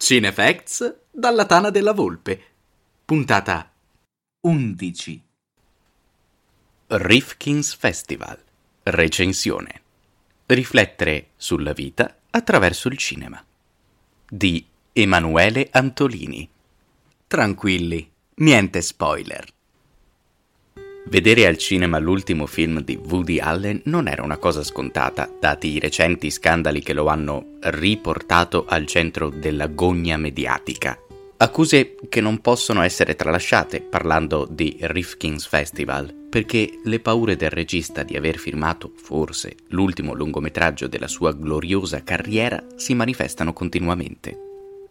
Cinefacts dalla Tana della Volpe. Puntata 11. Rifkin's Festival. Recensione. Riflettere sulla vita attraverso il cinema. Di Emanuele Antolini. Tranquilli, niente spoiler. Vedere al cinema l'ultimo film di Woody Allen non era una cosa scontata, dati i recenti scandali che lo hanno riportato al centro della gogna mediatica. Accuse che non possono essere tralasciate parlando di Rifkin's Festival, perché le paure del regista di aver firmato, forse, l'ultimo lungometraggio della sua gloriosa carriera si manifestano continuamente.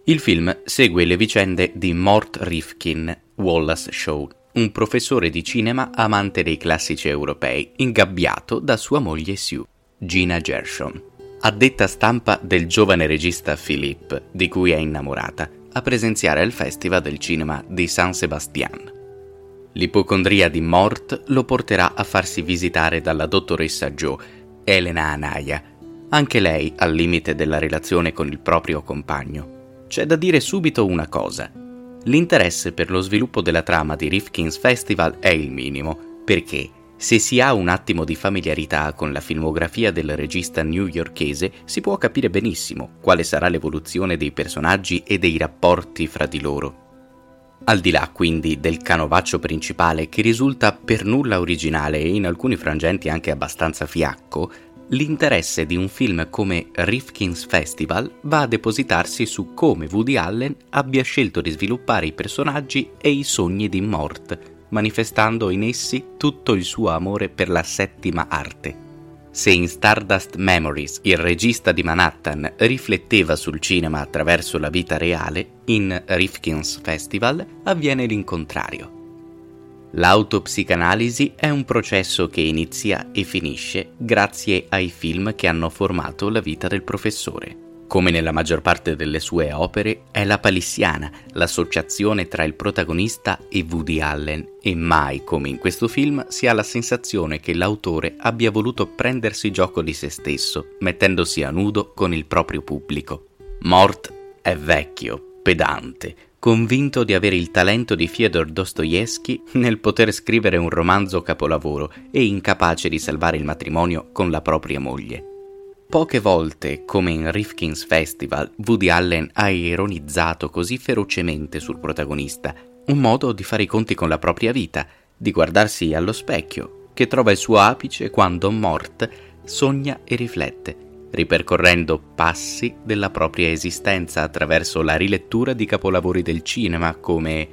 Il film segue le vicende di Mort Rifkin, Wallace Shaw, un professore di cinema amante dei classici europei, ingabbiato da sua moglie Sue, Gina Gershon. A detta stampa del giovane regista Philippe, di cui è innamorata, a presenziare al Festival del Cinema di San Sebastian. L'ipocondria di Mort lo porterà a farsi visitare dalla dottoressa Joe, Elena Anaya, anche lei al limite della relazione con il proprio compagno. C'è da dire subito una cosa. L'interesse per lo sviluppo della trama di Rifkin's Festival è il minimo, perché se si ha un attimo di familiarità con la filmografia del regista newyorkese, si può capire benissimo quale sarà l'evoluzione dei personaggi e dei rapporti fra di loro. Al di là quindi del canovaccio principale che risulta per nulla originale e in alcuni frangenti anche abbastanza fiacco, L'interesse di un film come Rifkin's Festival va a depositarsi su come Woody Allen abbia scelto di sviluppare i personaggi e i sogni di Mort, manifestando in essi tutto il suo amore per la settima arte. Se in Stardust Memories il regista di Manhattan rifletteva sul cinema attraverso la vita reale, in Rifkin's Festival avviene l'incontrario. L'autopsicanalisi è un processo che inizia e finisce grazie ai film che hanno formato la vita del professore. Come nella maggior parte delle sue opere, è la palissiana, l'associazione tra il protagonista e Woody Allen, e mai come in questo film si ha la sensazione che l'autore abbia voluto prendersi gioco di se stesso, mettendosi a nudo con il proprio pubblico. Mort è vecchio, pedante, convinto di avere il talento di Fyodor Dostoevsky nel poter scrivere un romanzo capolavoro e incapace di salvare il matrimonio con la propria moglie. Poche volte, come in Rifkin's Festival, Woody Allen ha ironizzato così ferocemente sul protagonista, un modo di fare i conti con la propria vita, di guardarsi allo specchio, che trova il suo apice quando Mort sogna e riflette, ripercorrendo passi della propria esistenza attraverso la rilettura di capolavori del cinema come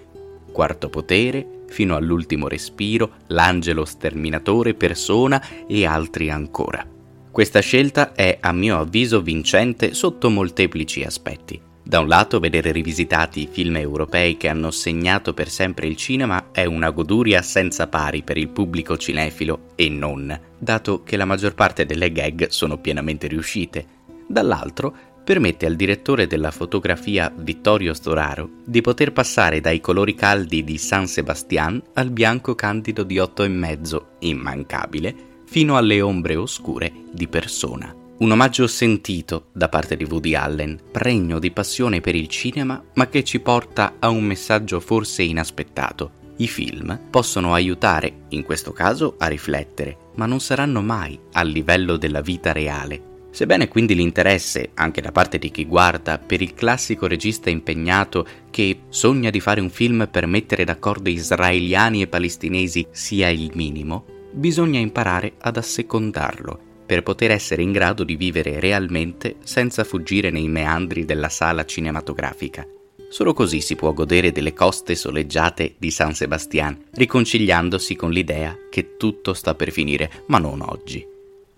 Quarto Potere, fino all'ultimo respiro, L'angelo sterminatore, Persona e altri ancora. Questa scelta è, a mio avviso, vincente sotto molteplici aspetti. Da un lato, vedere rivisitati i film europei che hanno segnato per sempre il cinema è una goduria senza pari per il pubblico cinefilo e non, dato che la maggior parte delle gag sono pienamente riuscite. Dall'altro, permette al direttore della fotografia Vittorio Storaro di poter passare dai colori caldi di San Sebastian al bianco candido di otto e mezzo, immancabile, fino alle ombre oscure di persona. Un omaggio sentito da parte di Woody Allen, pregno di passione per il cinema, ma che ci porta a un messaggio forse inaspettato. I film possono aiutare, in questo caso, a riflettere, ma non saranno mai al livello della vita reale. Sebbene quindi l'interesse, anche da parte di chi guarda, per il classico regista impegnato che sogna di fare un film per mettere d'accordo israeliani e palestinesi sia il minimo, bisogna imparare ad assecondarlo per poter essere in grado di vivere realmente senza fuggire nei meandri della sala cinematografica. Solo così si può godere delle coste soleggiate di San Sebastian, riconciliandosi con l'idea che tutto sta per finire, ma non oggi.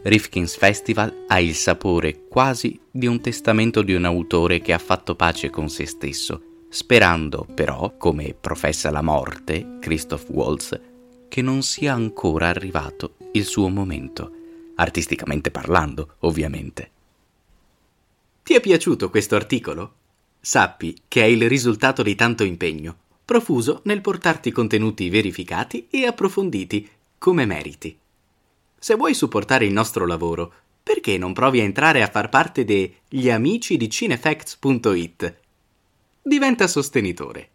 Rifkin's Festival ha il sapore quasi di un testamento di un autore che ha fatto pace con se stesso, sperando però, come professa la morte, Christoph Waltz, che non sia ancora arrivato il suo momento, artisticamente parlando, ovviamente. Ti è piaciuto questo articolo? Sappi che è il risultato di tanto impegno, profuso nel portarti contenuti verificati e approfonditi, come meriti. Se vuoi supportare il nostro lavoro, perché non provi a entrare a far parte degli amici di cinefacts.it? diventa sostenitore.